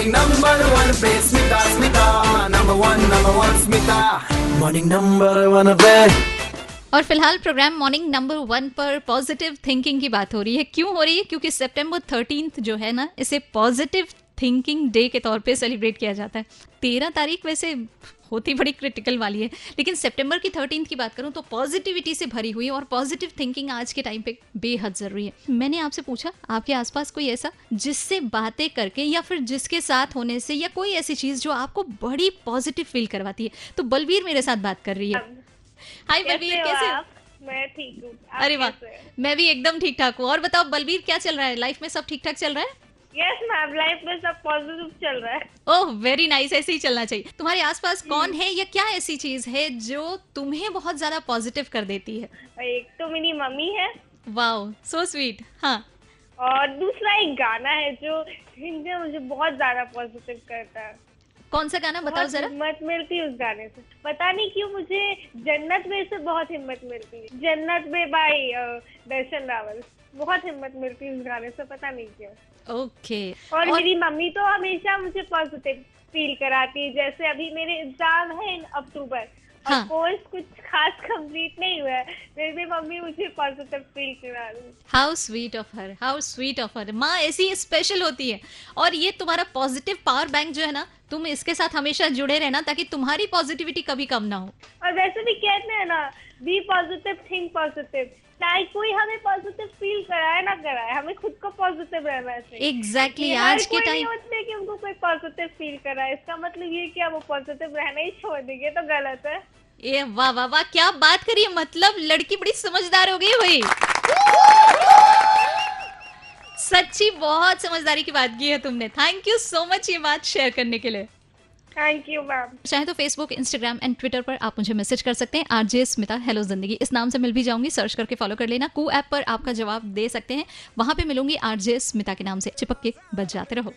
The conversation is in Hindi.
मॉर्निंग number one पे Smita Smita number one number one Smita morning number one पे और फ़िलहाल प्रोग्राम मॉर्निंग नंबर वन पर पॉजिटिव थिंकिंग की बात हो रही है। क्यों हो रही है? क्योंकि सितंबर थर्टींथ जो है ना, इसे पॉजिटिव थिंकिंग डे के तौर पे सेलिब्रेट किया जाता है। तेरह तारीख वैसे होती बड़ी क्रिटिकल वाली है लेकिन सितंबर की थर्टींथ की बात करूँ तो पॉजिटिविटी से भरी हुई और पॉजिटिव थिंकिंग आज के टाइम पे बेहद ज़रूरी है। मैंने आपसे पूछा आपके आसपास कोई ऐसा जिससे बातें करके या फिर जिसके साथ होने से या कोई ऐसी चीज़ जो आपको बड़ी पॉजिटिव फील करवाती है? तो बलबीर मेरे साथ बात कर रही है। हाय बलवीर कैसे? मैं ठीक हूँ। अरे वाह मैं भी एकदम ठीक ठाक हूँ। और बताओ बलबीर क्या चल रहा है? लाइफ में सब ठीक ठाक चल रहा है? यस मैम लाइफ में सब पॉजिटिव चल रहा है। ओह वेरी नाइस ऐसे ही चलना चाहिए। तुम्हारे आसपास कौन है? या क्या ऐसी चीज़ है जो तुम्हें बहुत ज़्यादा पॉजिटिव कर देती है? एक तो मेरी मम्मी है। वाओ सो स्वीट हाँ। और दूसरा एक गाना है जो हिंदी मुझे बहुत ज़्यादा पॉजिटिव करता है। कौन सा गाना बताओ जरा? हिम्मत मिलती है उस गाने से। पता नहीं क्यों मुझे जन्नत में से बहुत हिम्मत मिलती है। जन्नत में बाई दर्शन रावल। बहुत हिम्मत मिलती है उस गाने से पता नहीं क्यों। ओके। okay. और, और, मेरी मम्मी तो हमेशा मुझे पॉजिटिव फील कराती है जैसे अभी मेरे एग्ज़ाम है इन अक्टूबर और हाँ। कोर्स कुछ खास कंप्लीट नहीं हुआ है फिर भी मम्मी मुझे पॉजिटिव फील करा रही how sweet of her how sweet of her माँ ऐसी स्पेशल होती है। और ये तुम्हारा पॉजिटिव पावर बैंक जो है ना तुम इसके साथ हमेशा जुड़े रहना ताकि तुम्हारी पॉजिटिविटी कभी कम ना हो। और वैसे भी कहते हैं ना बी पॉजिटिव थिंक पॉजिटिव चाहे कोई हमें पॉजिटिव फील कराए ना कराए पॉजिटिव रहना चाहिए एग्जैक्टली ये आज के टाइम उसने कि उनको कोई पॉजिटिव फील कराए। इसका मतलब ये कि आप वो पॉजिटिव रहना ही छोड़ देंगे तो गलत है। ये वाह वाह वाह क्या बात करिए मतलब लड़की बड़ी समझदार हो गई भाई। सच्ची बहुत समझदारी की बात की है तुमने। थैंक यू सो मच ये बात शेयर करने के लिए। थैंक यू मैम चाहे तो फेसबुक इंस्टाग्राम एंड ट्विटर पर आप मुझे मैसेज कर सकते हैं। आरजे, स्मिता हेलो ज़िंदगी। इस नाम से मिल भी जाऊँगी। सर्च करके फॉलो कर लेना। कू ऐप पर आपका जवाब दे सकते हैं। वहाँ पे मिलूँगी आरजे, स्मिता के नाम से। चिपक के बच जाते रहो।